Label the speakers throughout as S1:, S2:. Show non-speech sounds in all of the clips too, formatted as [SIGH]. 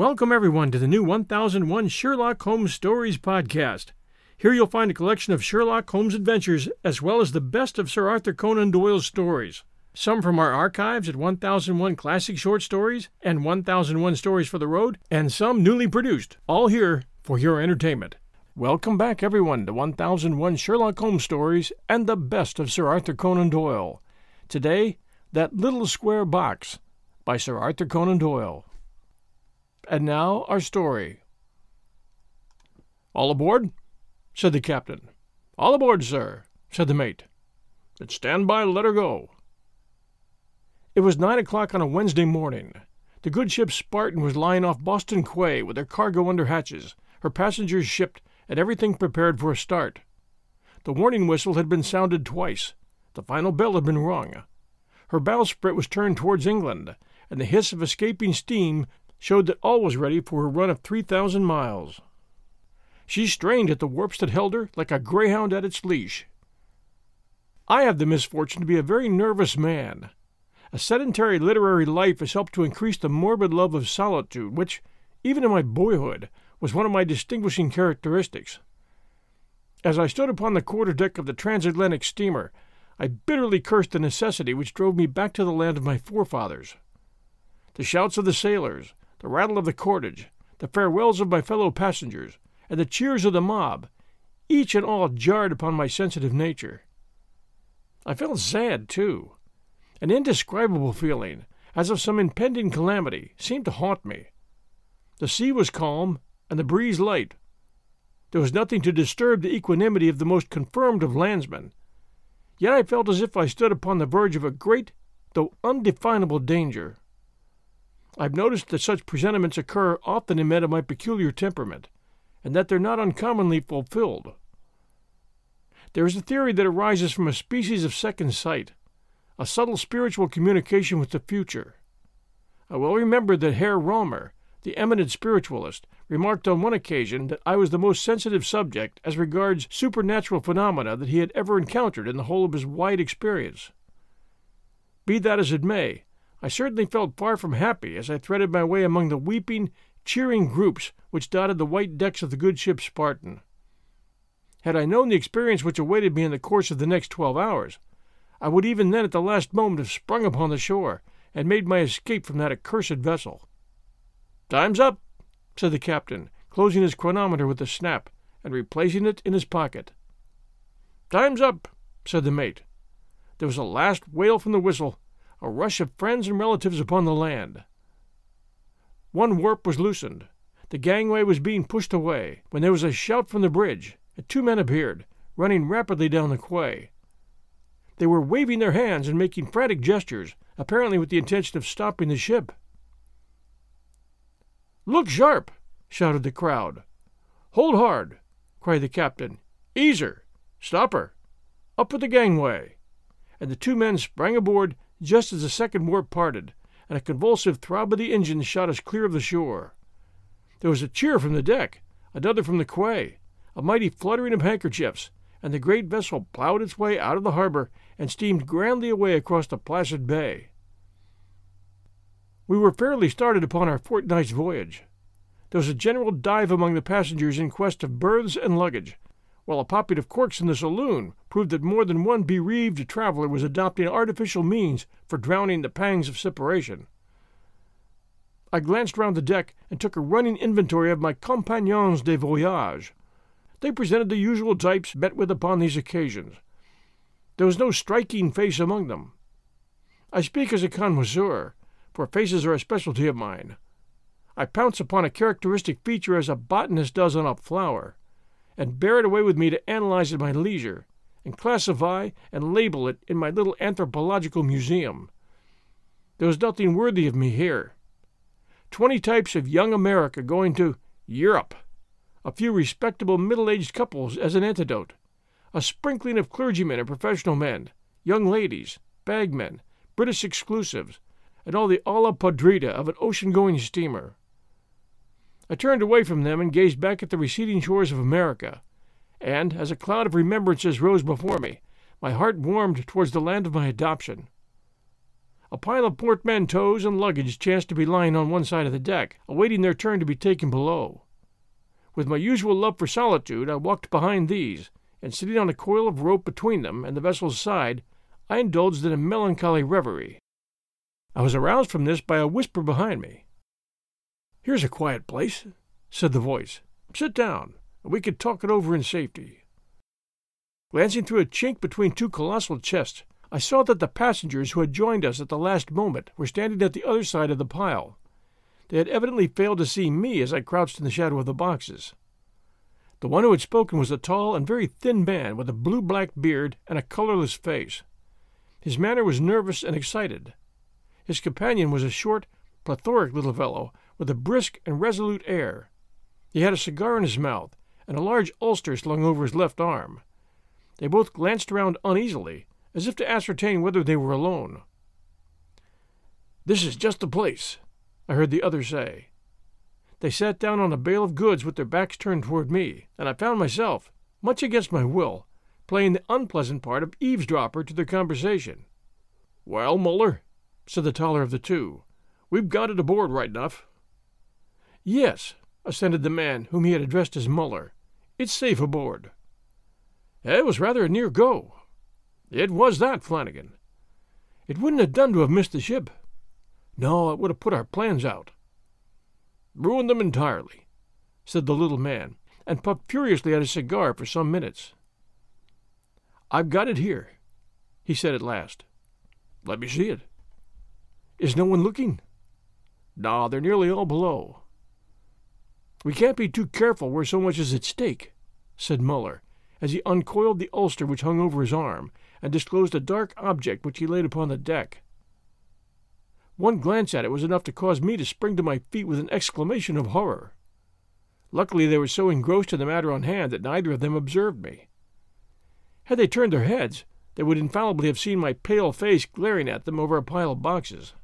S1: Welcome, everyone, to the new 1001 Sherlock Holmes Stories podcast. Here you'll find a collection of Sherlock Holmes adventures as well as the best of Sir Arthur Conan Doyle's stories. Some from our archives at 1001 Classic Short Stories and 1001 Stories for the Road, and some newly produced, all here for your entertainment. Welcome back, everyone, to 1001 Sherlock Holmes Stories and the best of Sir Arthur Conan Doyle. Today, That Little Square Box by Sir Arthur Conan Doyle. And now our story. All aboard? said the captain. All aboard, sir, said the mate. Then stand by, let her go. It was nine o'clock on a Wednesday morning. The good ship Spartan was lying off Boston Quay with her cargo under hatches, her passengers shipped, and everything prepared for a start. The warning whistle had been sounded twice. The final bell had been rung. Her bowsprit was turned towards England, and the hiss of escaping steam showed that all was ready for her run of 3,000 miles. She strained at the warps that held her like a greyhound at its leash. I have the misfortune to be a very nervous man. A sedentary literary life has helped to increase the morbid love of solitude, which, even in my boyhood, was one of my distinguishing characteristics. As I stood upon the quarter deck of the transatlantic steamer, I bitterly cursed the necessity which drove me back to the land of my forefathers. The shouts of the sailors, the rattle of the cordage, the farewells of my fellow passengers, and the cheers of the mob, each and all jarred upon my sensitive nature. I felt sad, too. An indescribable feeling, as of some impending calamity, seemed to haunt me. The sea was calm, and the breeze light. There was nothing to disturb the equanimity of the most confirmed of landsmen. Yet I felt as if I stood upon the verge of a great, though undefinable danger. I've noticed that such presentiments occur often in men of my peculiar temperament, and that they're not uncommonly fulfilled. There is a theory that arises from a species of second sight, a subtle spiritual communication with the future. I well remember that Herr Romer, the eminent spiritualist, remarked on one occasion that I was the most sensitive subject as regards supernatural phenomena that he had ever encountered in the whole of his wide experience. Be that as it may, I certainly felt far from happy as I threaded my way among the weeping, cheering groups which dotted the white decks of the good ship Spartan. Had I known the experience which awaited me in the course of the next twelve hours, I would even then at the last moment have sprung upon the shore and made my escape from that accursed vessel. Time's up, said the captain, closing his chronometer with a snap and replacing it in his pocket. Time's up, said the mate. There was a last wail from the whistle, a rush of friends and relatives upon the land. One warp was loosened. The gangway was being pushed away, when there was a shout from the bridge, and two men appeared, running rapidly down the quay. They were waving their hands and making frantic gestures, apparently with the intention of stopping the ship. Look sharp! shouted the crowd. Hold hard! cried the captain. Ease her! Stop her! Up with the gangway! And the two men sprang aboard just as the second warp parted, and a convulsive throb of the engines shot us clear of the shore. There was a cheer from the deck, another from the quay, a mighty fluttering of handkerchiefs, and the great vessel plowed its way out of the harbor and steamed grandly away across the placid bay. We were fairly started upon our fortnight's voyage. There was a general dive among the passengers in quest of berths and luggage, while a popping of corks in the saloon proved that more than one bereaved traveler was adopting artificial means for drowning the pangs of separation. I glanced round the deck and took a running inventory of my compagnons de voyage. They presented the usual types met with upon these occasions. There was no striking face among them. I speak as a connoisseur, for faces are a specialty of mine. I pounce upon a characteristic feature as a botanist does on a flower, and bear it away with me to analyze at my leisure, and classify and label it in my little anthropological museum. There was nothing worthy of me here. Twenty types of young America going to Europe, a few respectable middle aged couples as an antidote, a sprinkling of clergymen and professional men, young ladies, bagmen, British exclusives, and all the olla podrida of an ocean going steamer. I turned away from them and gazed back at the receding shores of America, and as a cloud of remembrances rose before me, my heart warmed towards the land of my adoption. A pile of portmanteaus and luggage chanced to be lying on one side of the deck, awaiting their turn to be taken below. With my usual love for solitude, I walked behind these, and sitting on a coil of rope between them and the vessel's side, I indulged in a melancholy reverie. I was aroused from this by a whisper behind me. Here's a quiet place, said the voice. Sit down, and we can talk it over in safety. Glancing through a chink between two colossal chests, I saw that the passengers who had joined us at the last moment were standing at the other side of the pile. They had evidently failed to see me as I crouched in the shadow of the boxes. The one who had spoken was a tall and very thin man with a blue black beard and a colorless face. His manner was nervous and excited. His companion was a short, plethoric little fellow with a brisk and resolute air. He had a cigar in his mouth and a large ulster slung over his left arm. They both glanced around uneasily, as if to ascertain whether they were alone. This is just the place, I heard the other say. They sat down on a bale of goods with their backs turned toward me, and I found myself, much against my will, playing the unpleasant part of eavesdropper to their conversation. Well, Muller, said the taller of the two, we've got it aboard right enough. Yes, assented the man whom he had addressed as Muller. It's safe aboard. Eh, it was rather a near go, it was that, Flanagan. It wouldn't have done to have missed the ship. No, it would have put our plans out. Ruined them entirely, said the little man, and puffed furiously at his cigar for some minutes. I've got it here, he said at last. Let me see it. Is no one looking? No, they're nearly all below. We can't be too careful where so much is at stake, said Muller, as he uncoiled the ulster which hung over his arm and disclosed a dark object which he laid upon the deck. One glance at it was enough to cause me to spring to my feet with an exclamation of horror. Luckily, they were so engrossed in the matter on hand that neither of them observed me. Had they turned their heads, they would infallibly have seen my pale face glaring at them over a pile of boxes.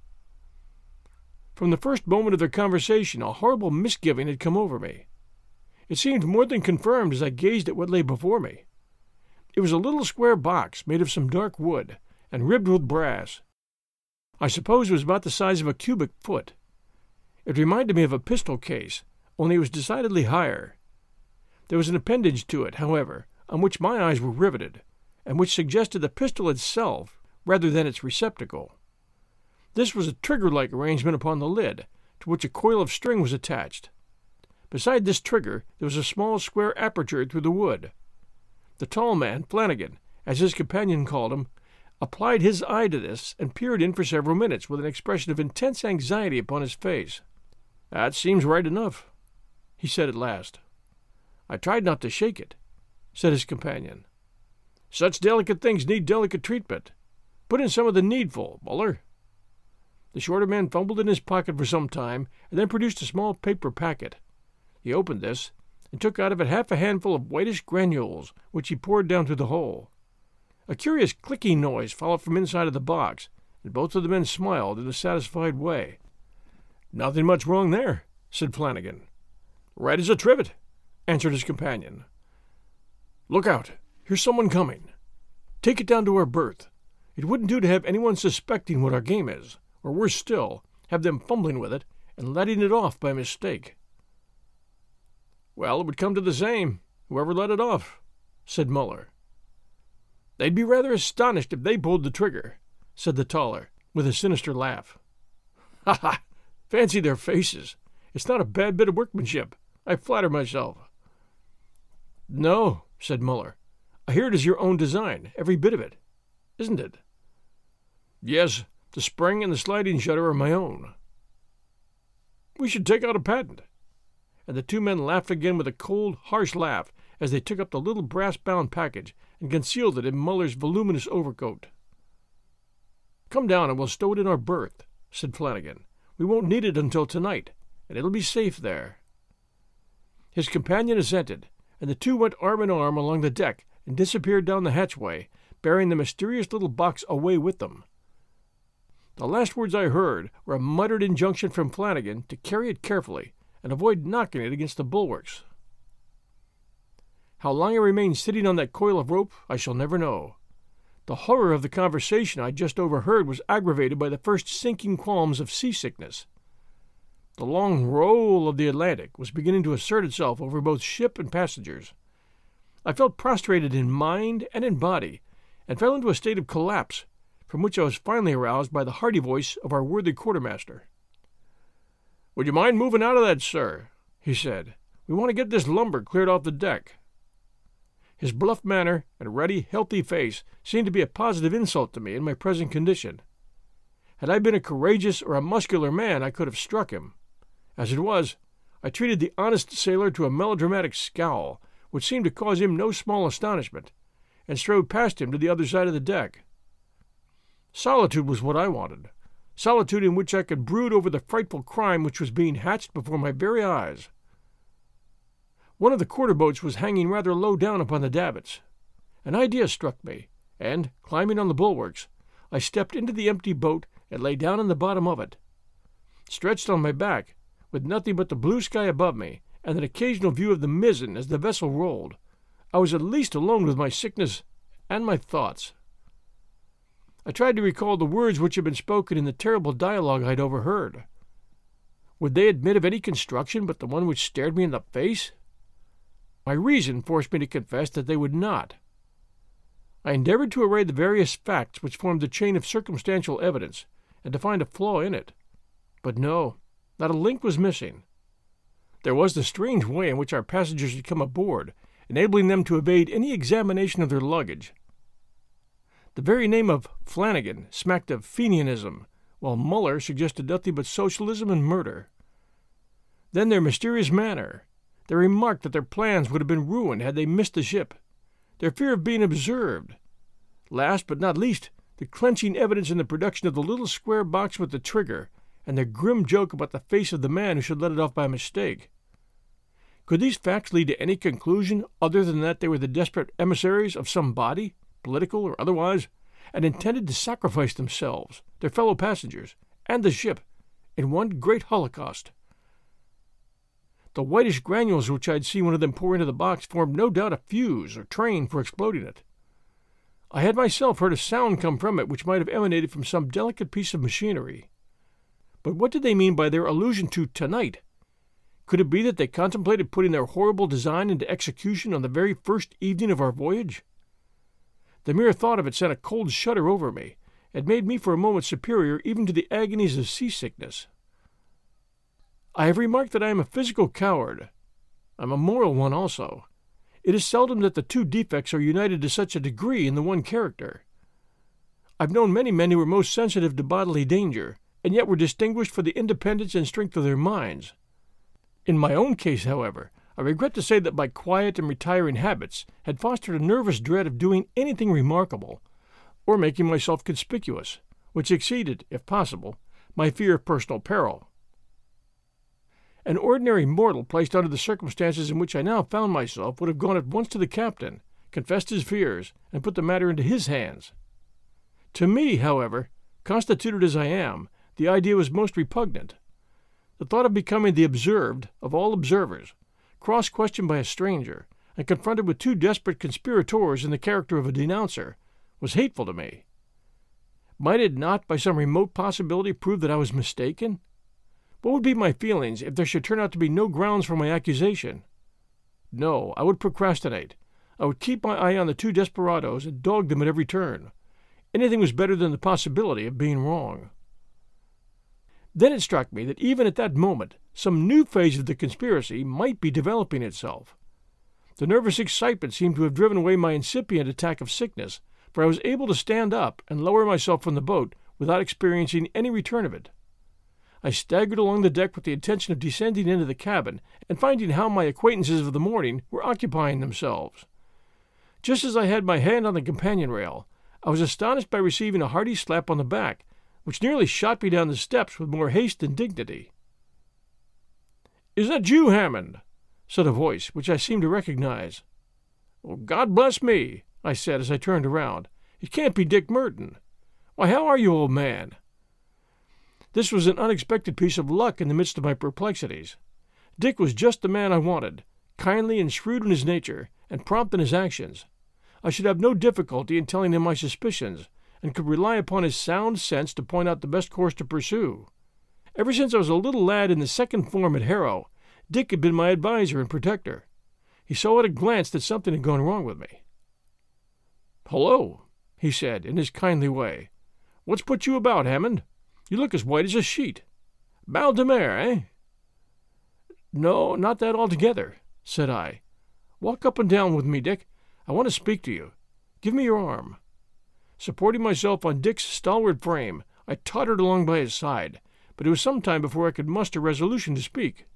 S1: From the first moment of their conversation, a horrible misgiving had come over me. It seemed more than confirmed as I gazed at what lay before me. It was a little square box made of some dark wood and ribbed with brass. I suppose it was about the size of a cubic foot. It reminded me of a pistol case, only it was decidedly higher. There was an appendage to it, however, on which my eyes were riveted, and which suggested the pistol itself rather than its receptacle. This was a trigger like arrangement upon the lid, to which a coil of string was attached. Beside this trigger there was a small square aperture through the wood. The tall man, Flanagan, as his companion called him, applied his eye to this and peered in for several minutes with an expression of intense anxiety upon his face. That seems right enough, he said at last. I tried not to shake it, said his companion. Such delicate things need delicate treatment. Put in some of the needful, Muller. The shorter man fumbled in his pocket for some time and then produced a small paper packet. He opened this and took out of it half a handful of whitish granules, which he poured down through the hole. A curious clicking noise followed from inside of the box, and both of the men smiled in a satisfied way. Nothing much wrong there, said Flanagan. Right as a trivet, answered his companion. Look out, here's someone coming. Take it down to our berth. It wouldn't do to have anyone suspecting what our game is, or worse still, have them fumbling with it and letting it off by mistake. Well, it would come to the same, whoever let it off, said Muller. They'd be rather astonished if they pulled the trigger, said the taller, with a sinister laugh. Ha ha! Fancy their faces! It's not a bad bit of workmanship, I flatter myself. No, said Muller. I hear it is your own design, every bit of it, isn't it? Yes, the spring and the sliding shutter are my own. We should take out a patent and the two men laughed again with a cold, harsh laugh as they took up the little brass bound package and concealed it in Muller's voluminous overcoat. Come down and we'll stow it in our berth, said Flanagan. We won't need it until tonight, and it'll be safe there. His companion assented, and the two went arm in arm along the deck and disappeared down the hatchway, bearing the mysterious little box away with them. The last words I heard were a muttered injunction from Flanagan to carry it carefully and avoid knocking it against the bulwarks. How long I remained sitting on that coil of rope I shall never know. The horror of the conversation I just overheard was aggravated by the first sinking qualms of seasickness. The long roll of the Atlantic was beginning to assert itself over both ship and passengers. I felt prostrated in mind and in body, and fell into a state of collapse, from which I was finally aroused by the hearty voice of our worthy quartermaster. Would you mind moving out of that, sir? he said. We want to get this lumber cleared off the deck. His bluff manner and ruddy, healthy face seemed to be a positive insult to me in my present condition. Had I been a courageous or a muscular man, I could have struck him. As it was, I treated the honest sailor to a melodramatic scowl, which seemed to cause him no small astonishment, and strode past him to the other side of the deck. Solitude was what I wanted, solitude in which I could brood over the frightful crime which was being hatched before my very eyes. One of the quarter boats was hanging rather low down upon the davits. An idea struck me, and, climbing on the bulwarks, I stepped into the empty boat and lay down in the bottom of it. Stretched on my back, with nothing but the blue sky above me and an occasional view of the mizzen as the vessel rolled, I was at least alone with my sickness and my thoughts. I tried to recall the words which had been spoken in the terrible dialogue I had overheard. Would they admit of any construction but the one which stared me in the face? My reason forced me to confess that they would not. I endeavored to array the various facts which formed the chain of circumstantial evidence, and to find a flaw in it. But no, not a link was missing. There was the strange way in which our passengers had come aboard, enabling them to evade any examination of their luggage. The very name of Flanagan smacked of Fenianism, while Muller suggested nothing but socialism and murder. Then their mysterious manner, their remark that their plans would have been ruined had they missed the ship, their fear of being observed. Last but not least, the clenching evidence in the production of the little square box with the trigger, and their grim joke about the face of the man who should let it off by mistake. Could these facts lead to any conclusion other than that they were the desperate emissaries of some body, political or otherwise, and intended to sacrifice themselves, their fellow passengers, and the ship in one great holocaust? The whitish granules which I had seen one of them pour into the box formed no doubt a fuse or train for exploding it. I had myself heard a sound come from it which might have emanated from some delicate piece of machinery. But what did they mean by their allusion to tonight? Could it be that they contemplated putting their horrible design into execution on the very first evening of our voyage? The mere thought of it sent a cold shudder over me, and made me for a moment superior even to the agonies of seasickness. I have remarked that I am a physical coward. I'm a moral one also. It is seldom that the two defects are united to such a degree in the one character. I've known many men who were most sensitive to bodily danger, and yet were distinguished for the independence and strength of their minds. In my own case, however, I regret to say that my quiet and retiring habits had fostered a nervous dread of doing anything remarkable, or making myself conspicuous, which exceeded, if possible, my fear of personal peril. An ordinary mortal placed under the circumstances in which I now found myself would have gone at once to the captain, confessed his fears, and put the matter into his hands. To me, however, constituted as I am, the idea was most repugnant. The thought of becoming the observed of all observers, cross questioned by a stranger, and confronted with two desperate conspirators in the character of a denouncer, was hateful to me. Might it not, by some remote possibility, prove that I was mistaken? What would be my feelings if there should turn out to be no grounds for my accusation? No, I would procrastinate. I would keep my eye on the two desperadoes and dog them at every turn. Anything was better than the possibility of being wrong. Then it struck me that even at that moment some new phase of the conspiracy might be developing itself. The nervous excitement seemed to have driven away my incipient attack of sickness, for I was able to stand up and lower myself from the boat without experiencing any return of it. I staggered along the deck with the intention of descending into the cabin and finding how my acquaintances of the morning were occupying themselves. Just as I had my hand on the companion rail, I was astonished by receiving a hearty slap on the back, which nearly shot me down the steps with more haste than dignity. Is that you, Hammond? said a voice which I seemed to recognize. Well, God bless me, I said as I turned around. It can't be Dick Merton. Why, how are you, old man? This was an unexpected piece of luck in the midst of my perplexities. Dick was just the man I wanted, kindly and shrewd in his nature, and prompt in his actions. I should have no difficulty in telling him my suspicions, and could rely upon his sound sense to point out the best course to pursue. Ever since I was a little lad in the second form at Harrow, Dick had been my adviser and protector. He saw at a glance that something had gone wrong with me. Hello, he said, in his kindly way. What's put you about, Hammond? You look as white as a sheet. Mal de mer, eh? No, not that altogether, said I. Walk up and down with me, Dick. I want to speak to you. Give me your arm. Supporting myself on Dick's stalwart frame, I tottered along by his side, but it was some time before I could muster resolution to speak.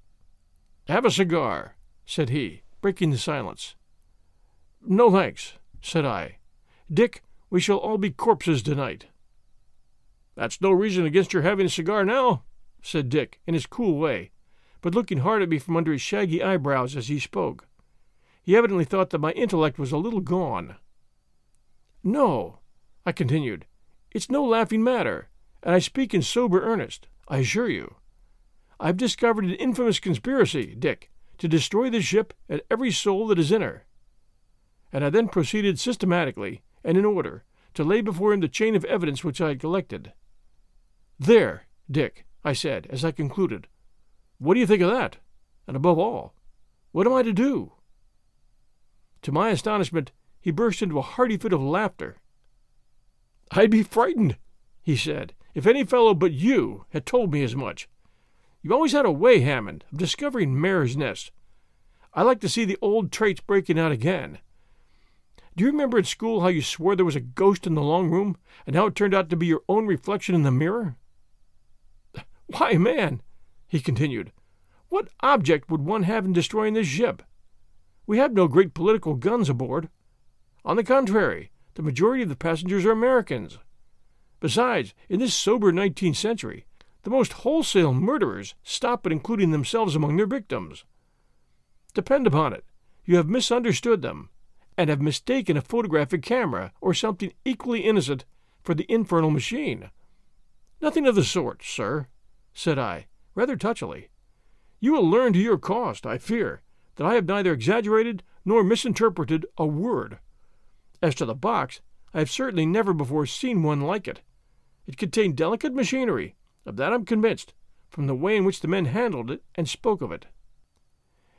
S1: Have a cigar, said he, breaking the silence. No thanks, said I. Dick, we shall all be corpses tonight. That's no reason against your having a cigar now, said Dick, in his cool way, but looking hard at me from under his shaggy eyebrows as he spoke. He evidently thought that my intellect was a little gone. No, I continued, it's no laughing matter, and I speak in sober earnest, I assure you. I've discovered an infamous conspiracy, Dick, to destroy the ship and every soul that is in her. And I then proceeded systematically and in order to lay before him the chain of evidence which I had collected. There, Dick, I said, as I concluded. What do you think of that? And above all, what am I to do? To my astonishment, he burst into a hearty fit of laughter. I'd be frightened, he said, if any fellow but you had told me as much. You've always had a way, Hammond, of discovering mare's nests. I like to see the old traits breaking out again. Do you remember at school how you swore there was a ghost in the long room, and how it turned out to be your own reflection in the mirror? [LAUGHS] Why, man, he continued, what object would one have in destroying this ship? We have no great political guns aboard. On the contrary, the majority of the passengers are Americans. Besides, in this sober nineteenth century, the most wholesale murderers stop at including themselves among their victims. Depend upon it, you have misunderstood them, and have mistaken a photographic camera or something equally innocent for the infernal machine. Nothing of the sort, sir said I, rather touchily. You will learn to your cost, I fear, that I have neither exaggerated nor misinterpreted a word. As to the box, I have certainly never before seen one like it. It contained delicate machinery, of that I'm convinced, from the way in which the men handled it and spoke of it.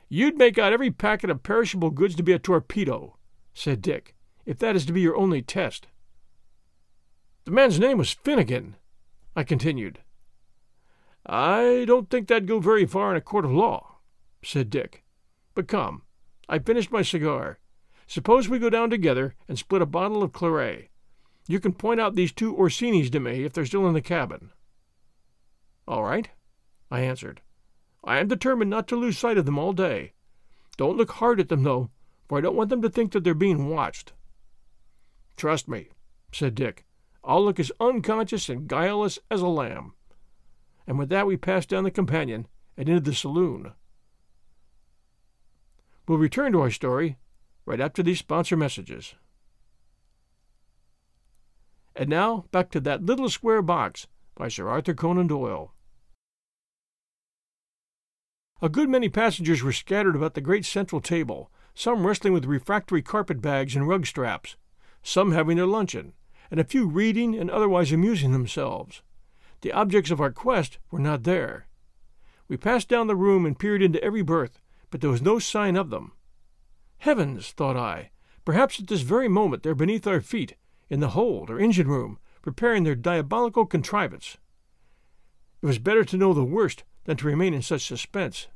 S1: You'd make out every packet of perishable goods to be a torpedo, said Dick, if that is to be your only test. The man's name was Finnegan, I continued. I don't think that'd go very far in a court of law, said Dick. But come, I've finished my cigar. Suppose we go down together and split a bottle of claret. You can point out these two Orsinis to me if they're still in the cabin. All right, I answered. I am determined not to lose sight of them all day. Don't look hard at them, though, for I don't want them to think that they're being watched. Trust me, said Dick. I'll look as unconscious and guileless as a lamb and with that we passed down the companion and into the saloon. We'll return to our story right after these sponsor messages. And now back to that little square box by Sir Arthur Conan Doyle. A good many passengers were scattered about the great central table, some wrestling with refractory carpet bags and rug straps, some having their luncheon, and a few reading and otherwise amusing themselves. The objects of our quest were not there. We passed down the room and peered into every berth, but there was no sign of them. Heavens, thought I, perhaps at this very moment they're beneath our feet, in the hold or engine room, preparing their diabolical contrivance. It was better to know the worst than to remain in such suspense.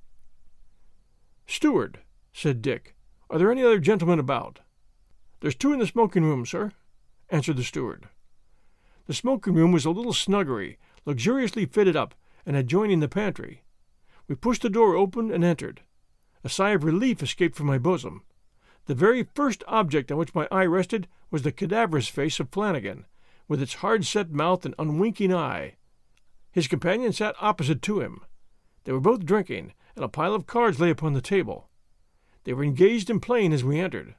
S1: Steward, said Dick, are there any other gentlemen about? There's two in the smoking room, sir, answered the steward. The smoking room was a little snuggery luxuriously fitted up and adjoining the pantry. We pushed the door open and entered. A sigh of relief escaped from my bosom. The very first object on which my eye rested was the cadaverous face of Flanagan, with its hard set mouth and unwinking eye. His companion sat opposite to him. They were both drinking, and a pile of cards lay upon the table. They were engaged in playing as we entered.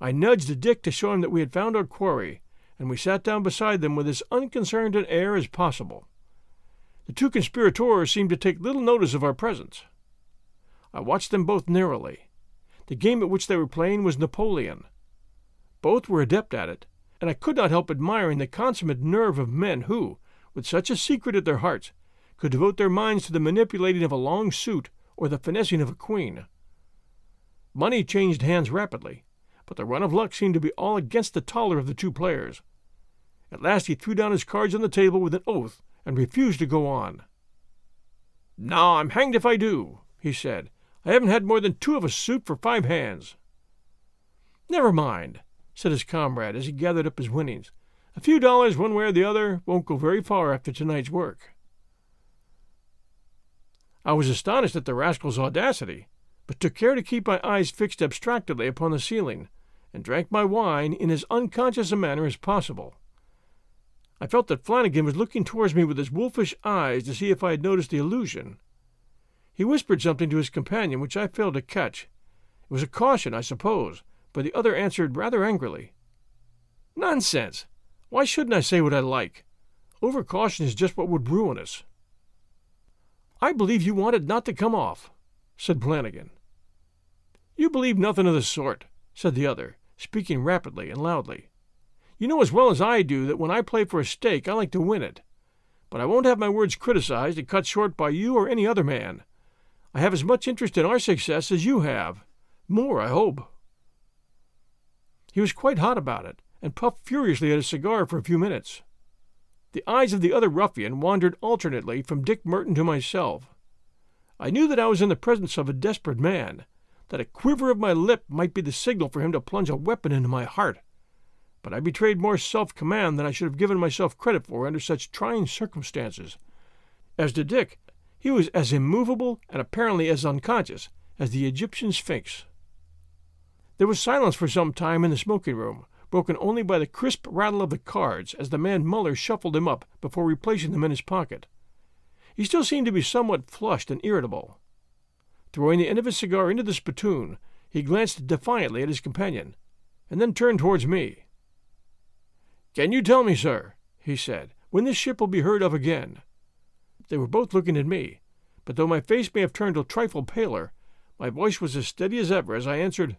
S1: I nudged Dick to show him that we had found our quarry, and we sat down beside them with as unconcerned an air as possible. The two conspirators seemed to take little notice of our presence. I watched them both narrowly. The game at which they were playing was Napoleon. Both were adept at it, and I could not help admiring the consummate nerve of men who, with such a secret at their hearts, could devote their minds to the manipulating of a long suit or the finessing of a queen. Money changed hands rapidly, but the run of luck seemed to be all against the taller of the two players. At last he threw down his cards on the table with an oath and refused to go on. Now I'm hanged if I do, he said. I haven't had more than two of a suit for five hands. Never mind, said his comrade as he gathered up his winnings. A few dollars one way or the other won't go very far after tonight's work. I was astonished at the rascal's audacity, but took care to keep my eyes fixed abstractedly upon the ceiling, and drank my wine in as unconscious a manner as possible. I felt that Flanagan was looking towards me with his wolfish eyes to see if I had noticed the illusion. He whispered something to his companion which I failed to catch. It was a caution, I suppose, but the other answered rather angrily. Nonsense! Why shouldn't I say what I like? Over caution is just what would ruin us. I believe you wanted not to come off, said Flanagan. You believe nothing of the sort, said the other, speaking rapidly and loudly. You know as well as I do that when I play for a stake, I like to win it. But I won't have my words criticized and cut short by you or any other man. I have as much interest in our success as you have. More, I hope. He was quite hot about it, and puffed furiously at his cigar for a few minutes. The eyes of the other ruffian wandered alternately from Dick Merton to myself. I knew that I was in the presence of a desperate man, that a quiver of my lip might be the signal for him to plunge a weapon into my heart but I betrayed more self command than I should have given myself credit for under such trying circumstances. As to Dick, he was as immovable and apparently as unconscious as the Egyptian Sphinx. There was silence for some time in the smoking room, broken only by the crisp rattle of the cards as the man Muller shuffled them up before replacing them in his pocket. He still seemed to be somewhat flushed and irritable. Throwing the end of his cigar into the spittoon, he glanced defiantly at his companion, and then turned towards me. Can you tell me, sir, he said, when this ship will be heard of again? They were both looking at me, but though my face may have turned a trifle paler, my voice was as steady as ever as I answered,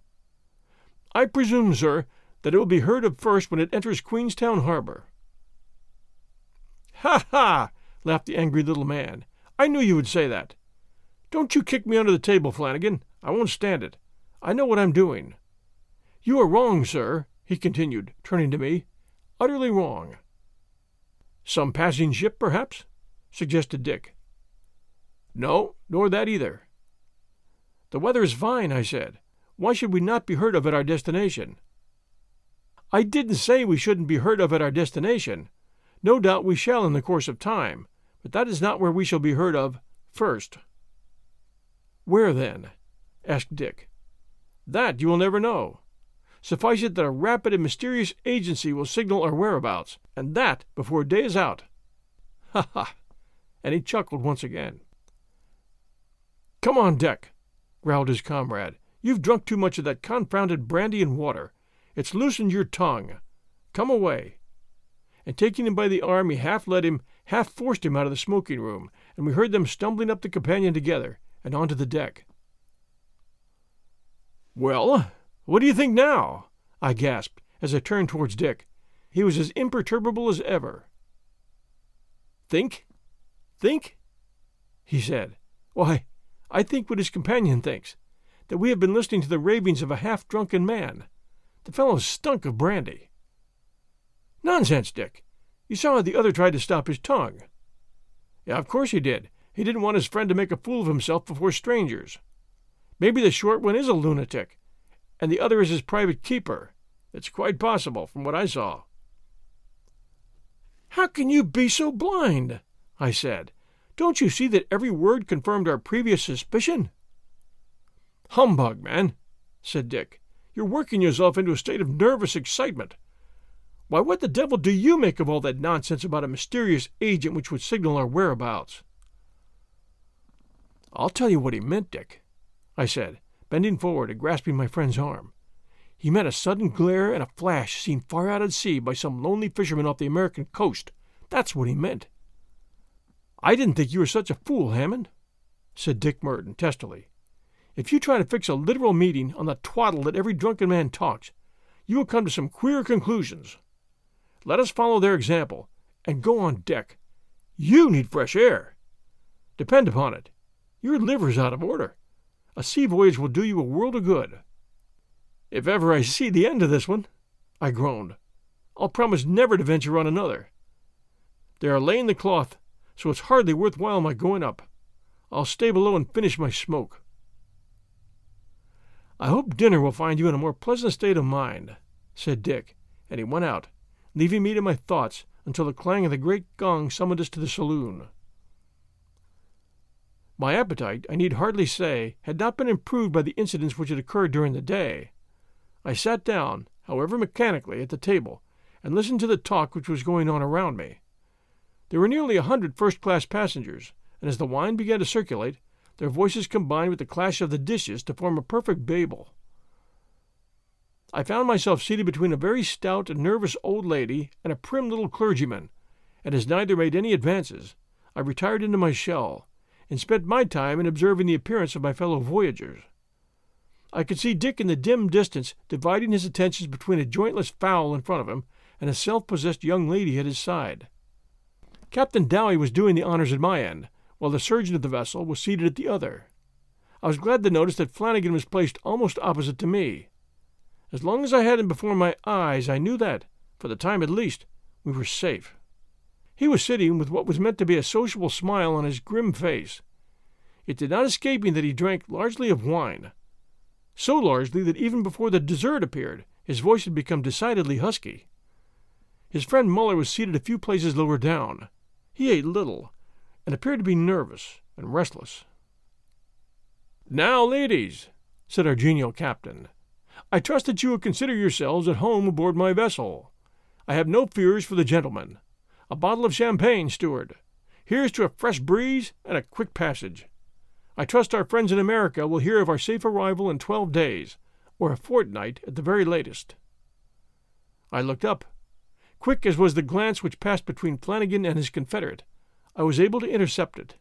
S1: I presume, sir, that it will be heard of first when it enters Queenstown harbor. Ha ha! laughed the angry little man. I knew you would say that. Don't you kick me under the table, Flanagan. I won't stand it. I know what I'm doing. You are wrong, sir, he continued, turning to me utterly wrong. Some passing ship, perhaps? Suggested Dick. No, nor that either. The weather is fine, I said. Why should we not be heard of at our destination? I didn't say we shouldn't be heard of at our destination. No doubt we shall in the course of time, but that is not where we shall be heard of first. Where then? asked Dick. That you will never know. Suffice it that a rapid and mysterious agency will signal our whereabouts, and that before day is out. Ha ha! And he chuckled once again. Come on deck, growled his comrade. You've drunk too much of that confounded brandy and water. It's loosened your tongue. Come away. And taking him by the arm, he half led him, half forced him out of the smoking room, and we heard them stumbling up the companion together and onto the deck. Well, what do you think now? I gasped as I turned towards Dick. He was as imperturbable as ever. Think? Think? He said. Why, I think what his companion thinks that we have been listening to the ravings of a half drunken man. The fellow stunk of brandy. Nonsense, Dick. You saw how the other tried to stop his tongue. Yeah, of course he did. He didn't want his friend to make a fool of himself before strangers. Maybe the short one is a lunatic, and the other is his private keeper. It's quite possible, from what I saw. How can you be so blind? I said. Don't you see that every word confirmed our previous suspicion? Humbug, man, said Dick. You're working yourself into a state of nervous excitement. Why, what the devil do you make of all that nonsense about a mysterious agent which would signal our whereabouts? I'll tell you what he meant, Dick, I said bending forward and grasping my friend's arm. He meant a sudden glare and a flash seen far out at sea by some lonely fisherman off the American coast. That's what he meant. I didn't think you were such a fool, Hammond, said Dick Merton testily. If you try to fix a literal meaning on the twaddle that every drunken man talks, you will come to some queer conclusions. Let us follow their example and go on deck. You need fresh air. Depend upon it, your liver's out of order. A sea voyage will do you a world of good. If ever I see the end of this one, I groaned, I'll promise never to venture on another. They are laying the cloth, so it's hardly worth while my going up. I'll stay below and finish my smoke. I hope dinner will find you in a more pleasant state of mind, said Dick, and he went out, leaving me to my thoughts until the clang of the great gong summoned us to the saloon. My appetite, I need hardly say, had not been improved by the incidents which had occurred during the day. I sat down, however mechanically, at the table, and listened to the talk which was going on around me. There were nearly a hundred first class passengers, and as the wine began to circulate, their voices combined with the clash of the dishes to form a perfect babel. I found myself seated between a very stout and nervous old lady and a prim little clergyman, and as neither made any advances, I retired into my shell, and spent my time in observing the appearance of my fellow voyagers. I could see Dick in the dim distance dividing his attentions between a jointless fowl in front of him and a self possessed young lady at his side. Captain Dowie was doing the honors at my end, while the surgeon of the vessel was seated at the other. I was glad to notice that Flanagan was placed almost opposite to me. As long as I had him before my eyes, I knew that, for the time at least, we were safe. He was sitting with what was meant to be a sociable smile on his grim face. It did not escape me that he drank largely of wine, so largely that even before the dessert appeared, his voice had become decidedly husky. His friend Muller was seated a few places lower down. He ate little, and appeared to be nervous and restless. Now, ladies, said our genial captain, I trust that you will consider yourselves at home aboard my vessel. I have no fears for the gentlemen. A bottle of champagne, steward. Here's to a fresh breeze and a quick passage. I trust our friends in America will hear of our safe arrival in twelve days, or a fortnight at the very latest. I looked up. Quick as was the glance which passed between Flanagan and his confederate, I was able to intercept it.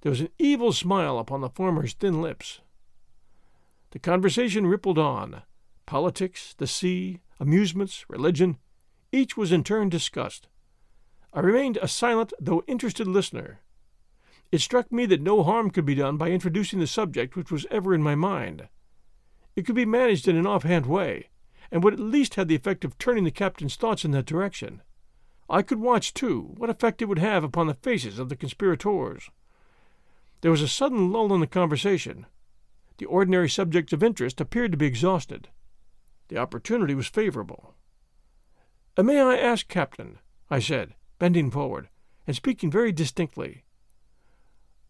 S1: There was an evil smile upon the former's thin lips. The conversation rippled on. Politics, the sea, amusements, religion, each was in turn discussed. I remained a silent though interested listener. It struck me that no harm could be done by introducing the subject which was ever in my mind. It could be managed in an offhand way, and would at least have the effect of turning the captain's thoughts in that direction. I could watch, too, what effect it would have upon the faces of the conspirators. There was a sudden lull in the conversation. The ordinary subjects of interest appeared to be exhausted. The opportunity was favorable. Uh, may I ask, Captain, I said, bending forward, and speaking very distinctly.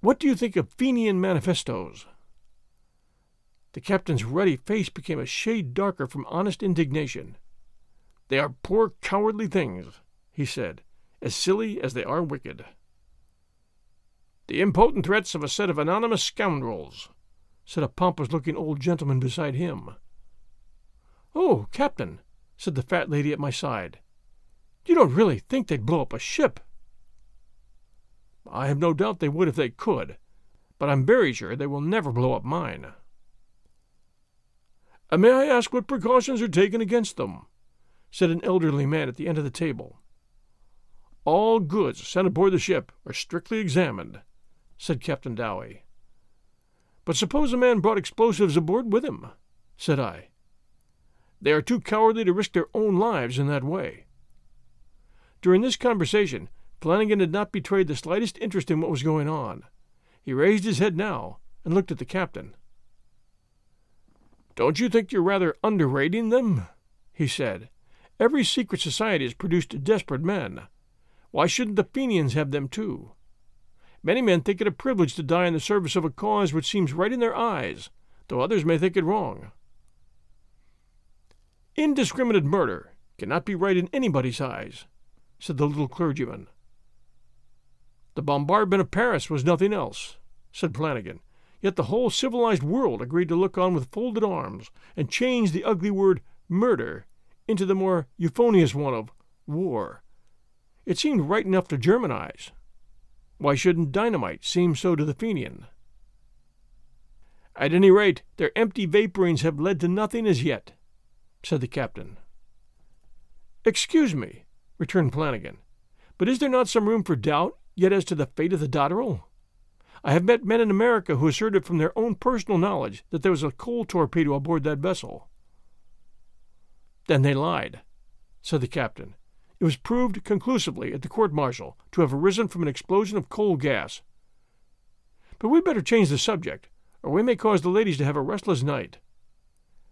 S1: What do you think of Fenian manifestos? The captain's ruddy face became a shade darker from honest indignation. They are poor cowardly things, he said, as silly as they are wicked. The impotent threats of a set of anonymous scoundrels, said a pompous looking old gentleman beside him. Oh, Captain, said the fat lady at my side, you don't really think they'd blow up a ship? I have no doubt they would if they could, but I'm very sure they will never blow up mine. Uh, may I ask what precautions are taken against them? said an elderly man at the end of the table. All goods sent aboard the ship are strictly examined, said Captain Dowie. But suppose a man brought explosives aboard with him, said I. They are too cowardly to risk their own lives in that way. During this conversation, Flanagan had not betrayed the slightest interest in what was going on. He raised his head now and looked at the captain. Don't you think you're rather underrating them? he said. Every secret society has produced desperate men. Why shouldn't the Fenians have them too? Many men think it a privilege to die in the service of a cause which seems right in their eyes, though others may think it wrong. Indiscriminate murder cannot be right in anybody's eyes, said the little clergyman. The bombardment of Paris was nothing else, said Flanagan. Yet the whole civilized world agreed to look on with folded arms and change the ugly word murder into the more euphonious one of war. It seemed right enough to German eyes. Why shouldn't dynamite seem so to the Fenian? At any rate, their empty vaporings have led to nothing as yet, said the captain. Excuse me, returned Flanagan, but is there not some room for doubt yet as to the fate of the Dotterel? I have met men in America who asserted from their own personal knowledge that there was a coal torpedo aboard that vessel. Then they lied, said the captain. It was proved conclusively at the court martial to have arisen from an explosion of coal gas. But we'd better change the subject, or we may cause the ladies to have a restless night.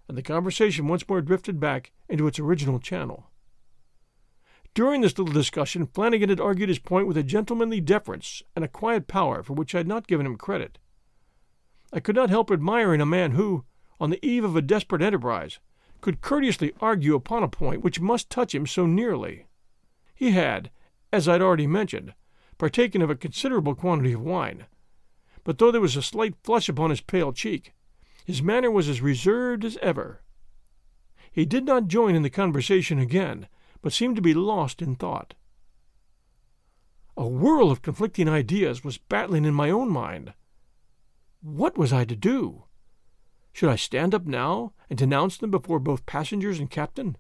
S1: And the conversation once more drifted back into its original channel. During this little discussion, Flanagan had argued his point with a gentlemanly deference and a quiet power for which I had not given him credit. I could not help admiring a man who, on the eve of a desperate enterprise, could courteously argue upon a point which must touch him so nearly. He had, as I had already mentioned, partaken of a considerable quantity of wine, but though there was a slight flush upon his pale cheek, his manner was as reserved as ever. He did not join in the conversation again, but seemed to be lost in thought. A whirl of conflicting ideas was battling in my own mind. What was I to do? Should I stand up now and denounce them before both passengers and captain?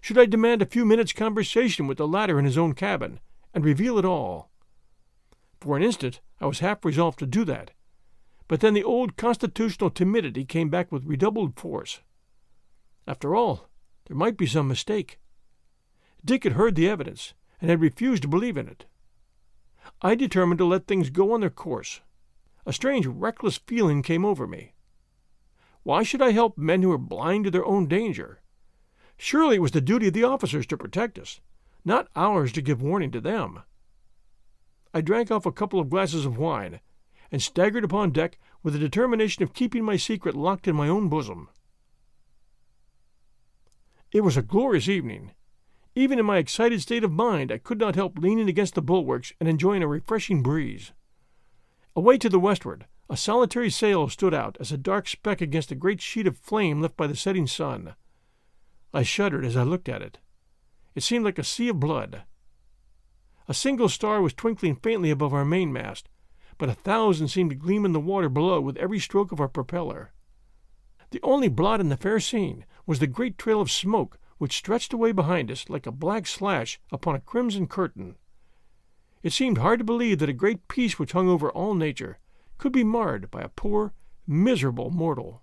S1: Should I demand a few minutes' conversation with the latter in his own cabin, and reveal it all? For an instant I was half resolved to do that, but then the old constitutional timidity came back with redoubled force. After all, there might be some mistake. Dick had heard the evidence and had refused to believe in it. I determined to let things go on their course. A strange, reckless feeling came over me. Why should I help men who were blind to their own danger? Surely it was the duty of the officers to protect us, not ours to give warning to them. I drank off a couple of glasses of wine and staggered upon deck with the determination of keeping my secret locked in my own bosom. It was a glorious evening, even in my excited state of mind, I could not help leaning against the bulwarks and enjoying a refreshing breeze. Away to the westward, a solitary sail stood out as a dark speck against a great sheet of flame left by the setting sun. I shuddered as I looked at it. It seemed like a sea of blood. A single star was twinkling faintly above our mainmast, but a thousand seemed to gleam in the water below with every stroke of our propeller. The only blot in the fair scene was the great trail of smoke which stretched away behind us like a black slash upon a crimson curtain. It seemed hard to believe that a great peace which hung over all nature could be marred by a poor, miserable mortal.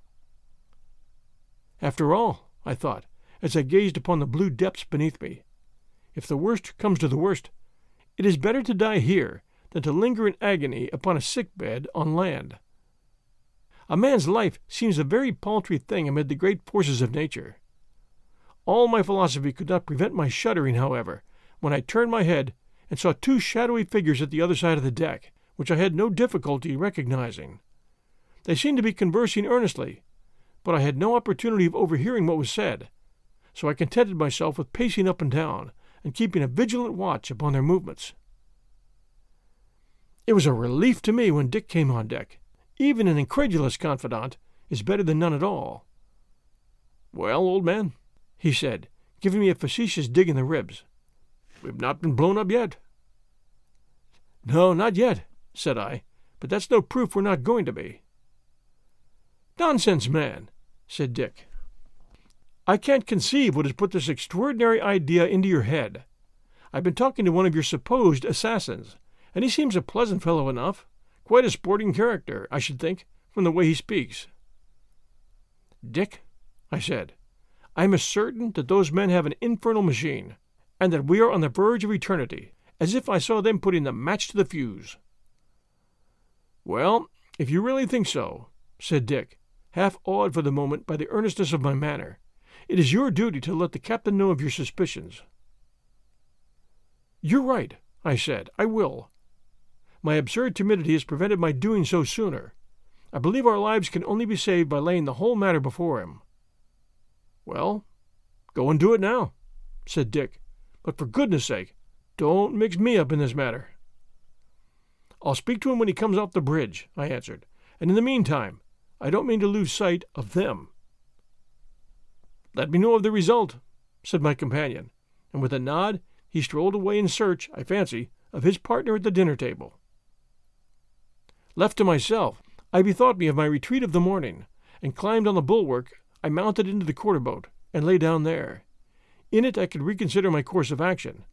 S1: After all, I thought, as I gazed upon the blue depths beneath me, if the worst comes to the worst, it is better to die here than to linger in agony upon a sick bed on land. A man's life seems a very paltry thing amid the great forces of nature. All my philosophy could not prevent my shuddering, however, when I turned my head and saw two shadowy figures at the other side of the deck, which I had no difficulty recognizing. They seemed to be conversing earnestly, but I had no opportunity of overhearing what was said, so I contented myself with pacing up and down and keeping a vigilant watch upon their movements. It was a relief to me when Dick came on deck. Even an incredulous confidant is better than none at all. Well, old man, he said, giving me a facetious dig in the ribs. We've not been blown up yet. No, not yet, said I, but that's no proof we're not going to be. Nonsense, man, said Dick. I can't conceive what has put this extraordinary idea into your head. I've been talking to one of your supposed assassins, and he seems a pleasant fellow enough, quite a sporting character, I should think, from the way he speaks. Dick, I said, I am as certain that those men have an infernal machine, and that we are on the verge of eternity, as if I saw them putting the match to the fuse. Well, if you really think so, said Dick, half awed for the moment by the earnestness of my manner, it is your duty to let the captain know of your suspicions. You're right, I said. I will. My absurd timidity has prevented my doing so sooner. I believe our lives can only be saved by laying the whole matter before him. Well, go and do it now, said Dick. But for goodness sake, don't mix me up in this matter. I'll speak to him when he comes off the bridge, I answered. And in the meantime, I don't mean to lose sight of them. Let me know of the result, said my companion, and with a nod he strolled away in search, I fancy, of his partner at the dinner table. Left to myself, I bethought me of my retreat of the morning, and climbed on the bulwark I mounted into the quarter boat and lay down there. In it I could reconsider my course of action,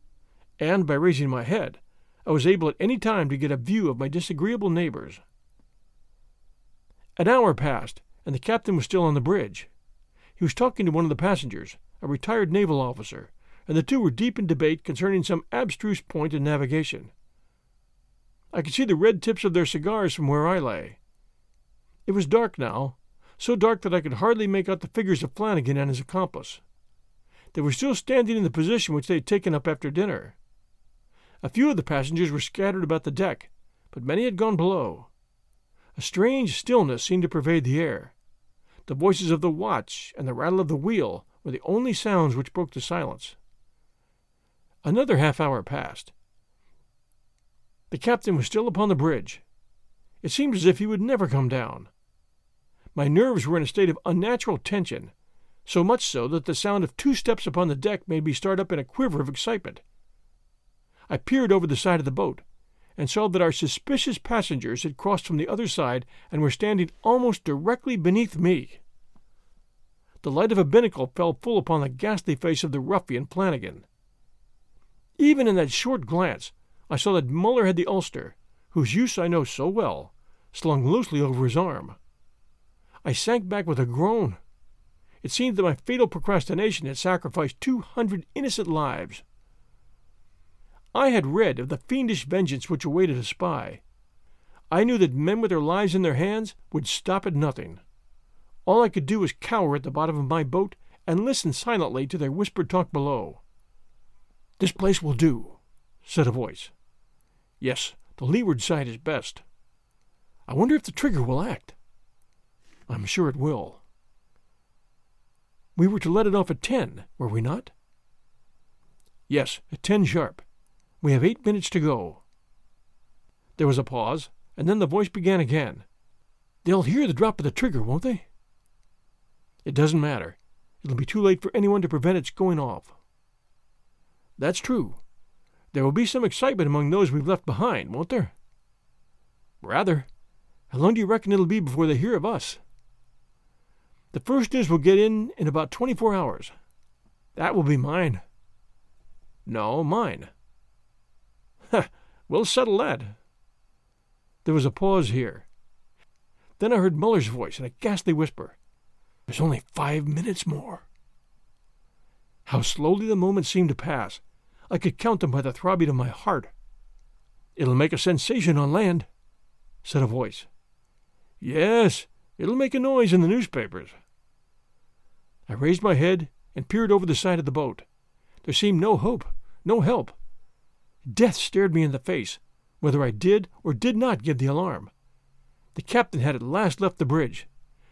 S1: and by raising my head, I was able at any time to get a view of my disagreeable neighbors. An hour passed, and the captain was still on the bridge. He was talking to one of the passengers, a retired naval officer, and the two were deep in debate concerning some abstruse point in navigation. I could see the red tips of their cigars from where I lay. It was dark now, so dark that I could hardly make out the figures of Flanagan and his accomplice. They were still standing in the position which they had taken up after dinner. A few of the passengers were scattered about the deck, but many had gone below. A strange stillness seemed to pervade the air. The voices of the watch and the rattle of the wheel were the only sounds which broke the silence. Another half hour passed. The captain was still upon the bridge. It seemed as if he would never come down. My nerves were in a state of unnatural tension, so much so that the sound of two steps upon the deck made me start up in a quiver of excitement. I peered over the side of the boat and saw that our suspicious passengers had crossed from the other side and were standing almost directly beneath me. The light of a binnacle fell full upon the ghastly face of the ruffian Flanagan. Even in that short glance, I saw that Muller had the ulster, whose use I know so well, slung loosely over his arm. I sank back with a groan. It seemed that my fatal procrastination had sacrificed two hundred innocent lives. I had read of the fiendish vengeance which awaited a spy. I knew that men with their lives in their hands would stop at nothing. All I could do was cower at the bottom of my boat and listen silently to their whispered talk below. This place will do, said a voice. Yes, the leeward side is best. I wonder if the trigger will act. I'm sure it will. We were to let it off at ten, were we not? Yes, at ten sharp. We have eight minutes to go. There was a pause, and then the voice began again. They'll hear the drop of the trigger, won't they? It doesn't matter. It'll be too late for anyone to prevent its going off. That's true. There will be some excitement among those we've left behind, won't there? Rather. How long do you reckon it'll be before they hear of us? The first news will get in in about twenty four hours. That will be mine. No, mine. we'll settle that. There was a pause here. Then I heard Muller's voice in a ghastly whisper. There's only five minutes more. How slowly the moments seemed to pass. I could count them by the throbbing of my heart. It'll make a sensation on land, said a voice. Yes, it'll make a noise in the newspapers. I raised my head and peered over the side of the boat. There seemed no hope, no help. Death stared me in the face, whether I did or did not give the alarm. The captain had at last left the bridge.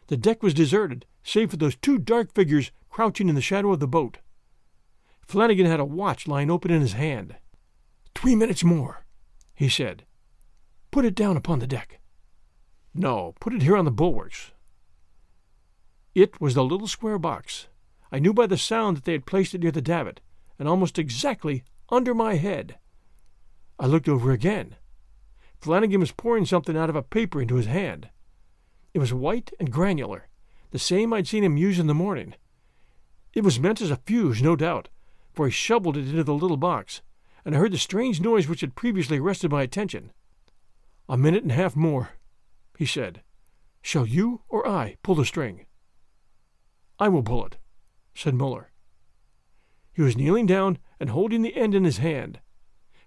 S1: The deck was deserted, save for those two dark figures crouching in the shadow of the boat. Flanagan had a watch lying open in his hand. Three minutes more, he said. Put it down upon the deck. No, put it here on the bulwarks. It was the little square box. I knew by the sound that they had placed it near the davit, and almost exactly under my head. I looked over again. Flanagan was pouring something out of a paper into his hand. It was white and granular, the same I'd seen him use in the morning. It was meant as a fuse, no doubt, for he shoveled it into the little box, and I heard the strange noise which had previously arrested my attention. A minute and a half more, he said. Shall you or I pull the string? I will pull it, said Muller. He was kneeling down and holding the end in his hand.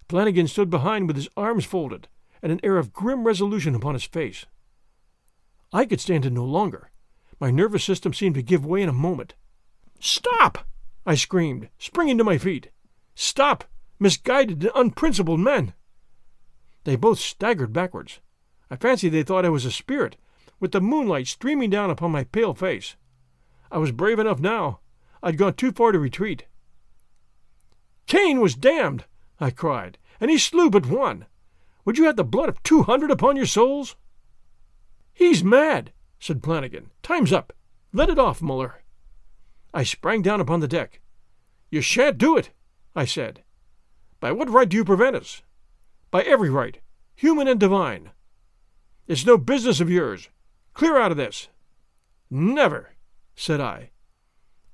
S1: Flanagan stood behind with his arms folded and an air of grim resolution upon his face. I could stand it no longer. My nervous system seemed to give way in a moment. Stop! I screamed, springing to my feet. Stop! Misguided and unprincipled men! They both staggered backwards. I fancied they thought I was a spirit, with the moonlight streaming down upon my pale face. I was brave enough now. I'd gone too far to retreat. Cain was damned! I cried, and he slew but one. Would you have the blood of two hundred upon your souls? He's mad, said Flanagan. Time's up. Let it off, Muller. I sprang down upon the deck. You shan't do it, I said. By what right do you prevent us? By every right, human and divine. It's no business of yours. Clear out of this. Never, said I.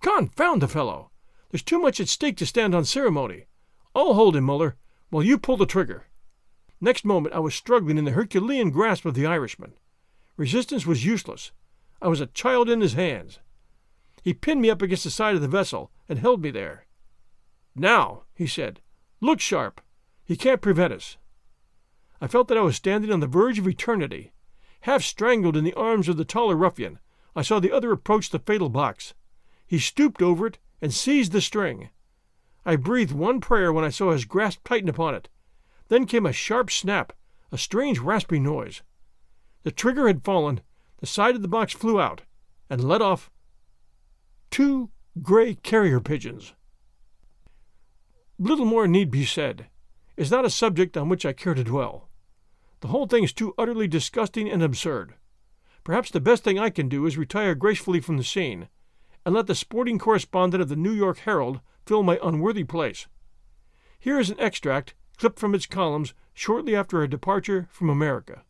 S1: Confound the fellow! There's too much at stake to stand on ceremony. I'll hold him, Muller, while you pull the trigger. Next moment I was struggling in the Herculean grasp of the Irishman. Resistance was useless. I was a child in his hands. He pinned me up against the side of the vessel and held me there. Now, he said, look sharp. He can't prevent us. I felt that I was standing on the verge of eternity. Half strangled in the arms of the taller ruffian, I saw the other approach the fatal box. He stooped over it and seized the string. I breathed one prayer when I saw his grasp tighten upon it. Then came a sharp snap, a strange rasping noise. The trigger had fallen, the side of the box flew out, and let off two gray carrier pigeons. Little more need be said. It is not a subject on which I care to dwell. The whole thing is too utterly disgusting and absurd. Perhaps the best thing I can do is retire gracefully from the scene, and let the sporting correspondent of the New York Herald fill my unworthy place. Here is an extract clipped from its columns shortly after our departure from America.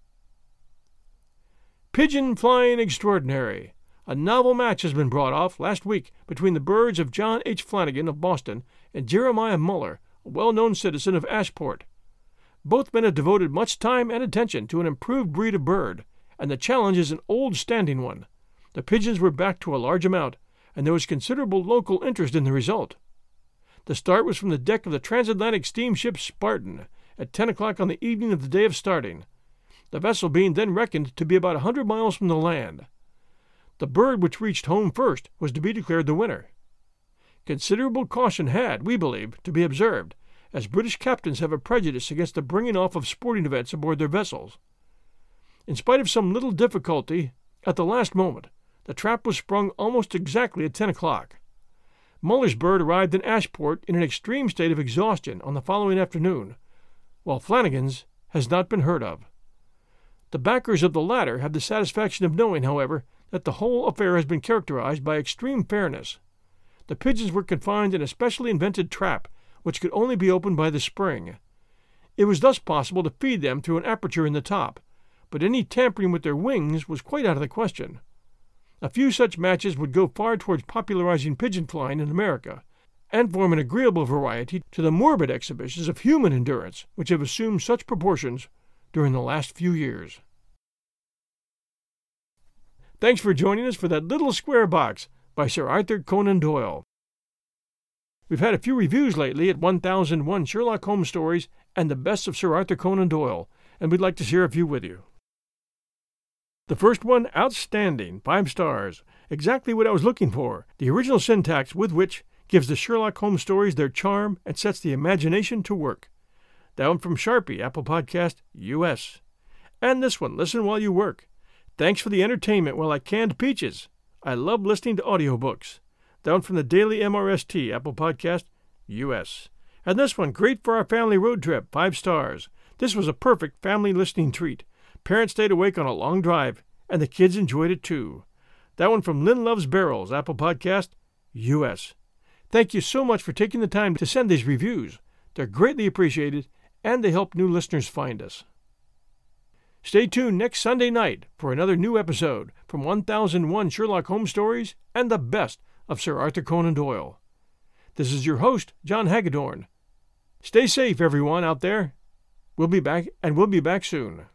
S1: Pigeon flying extraordinary. A novel match has been brought off last week between the birds of John H. Flanagan of Boston and Jeremiah Muller, a well known citizen of Ashport. Both men have devoted much time and attention to an improved breed of bird, and the challenge is an old standing one. The pigeons were backed to a large amount, and there was considerable local interest in the result. The start was from the deck of the transatlantic steamship Spartan at ten o'clock on the evening of the day of starting, the vessel being then reckoned to be about a hundred miles from the land. The bird which reached home first was to be declared the winner. Considerable caution had, we believe, to be observed, as British captains have a prejudice against the bringing off of sporting events aboard their vessels. In spite of some little difficulty, at the last moment, the trap was sprung almost exactly at ten o'clock. Muller's bird arrived in Ashport in an extreme state of exhaustion on the following afternoon, while Flanagan's has not been heard of. The backers of the latter have the satisfaction of knowing, however, that the whole affair has been characterized by extreme fairness. The pigeons were confined in a specially invented trap, which could only be opened by the spring. It was thus possible to feed them through an aperture in the top, but any tampering with their wings was quite out of the question. A few such matches would go far towards popularizing pigeon flying in America, and form an agreeable variety to the morbid exhibitions of human endurance which have assumed such proportions during the last few years. Thanks for joining us for that little square box by Sir Arthur Conan Doyle. We've had a few reviews lately at 1001 Sherlock Holmes Stories and the Best of Sir Arthur Conan Doyle, and we'd like to share a few with you. The first one, outstanding, five stars. Exactly what I was looking for. The original syntax with which gives the Sherlock Holmes stories their charm and sets the imagination to work. One from Sharpie, Apple Podcast, US. And this one, listen while you work. Thanks for the entertainment while I canned peaches. I love listening to audiobooks. One from the Daily MRST, Apple Podcast, US. And this one, great for our family road trip, five stars. This was a perfect family listening treat. Parents stayed awake on a long drive, and the kids enjoyed it too. That one from Lynn Loves Barrels, Apple Podcast, US. Thank you so much for taking the time to send these reviews. They're greatly appreciated, and they help new listeners find us. Stay tuned next Sunday night for another new episode from 1001 Sherlock Holmes Stories and the best of Sir Arthur Conan Doyle. This is your host, John Hagedorn. Stay safe, everyone out there. We'll be back, and we'll be back soon.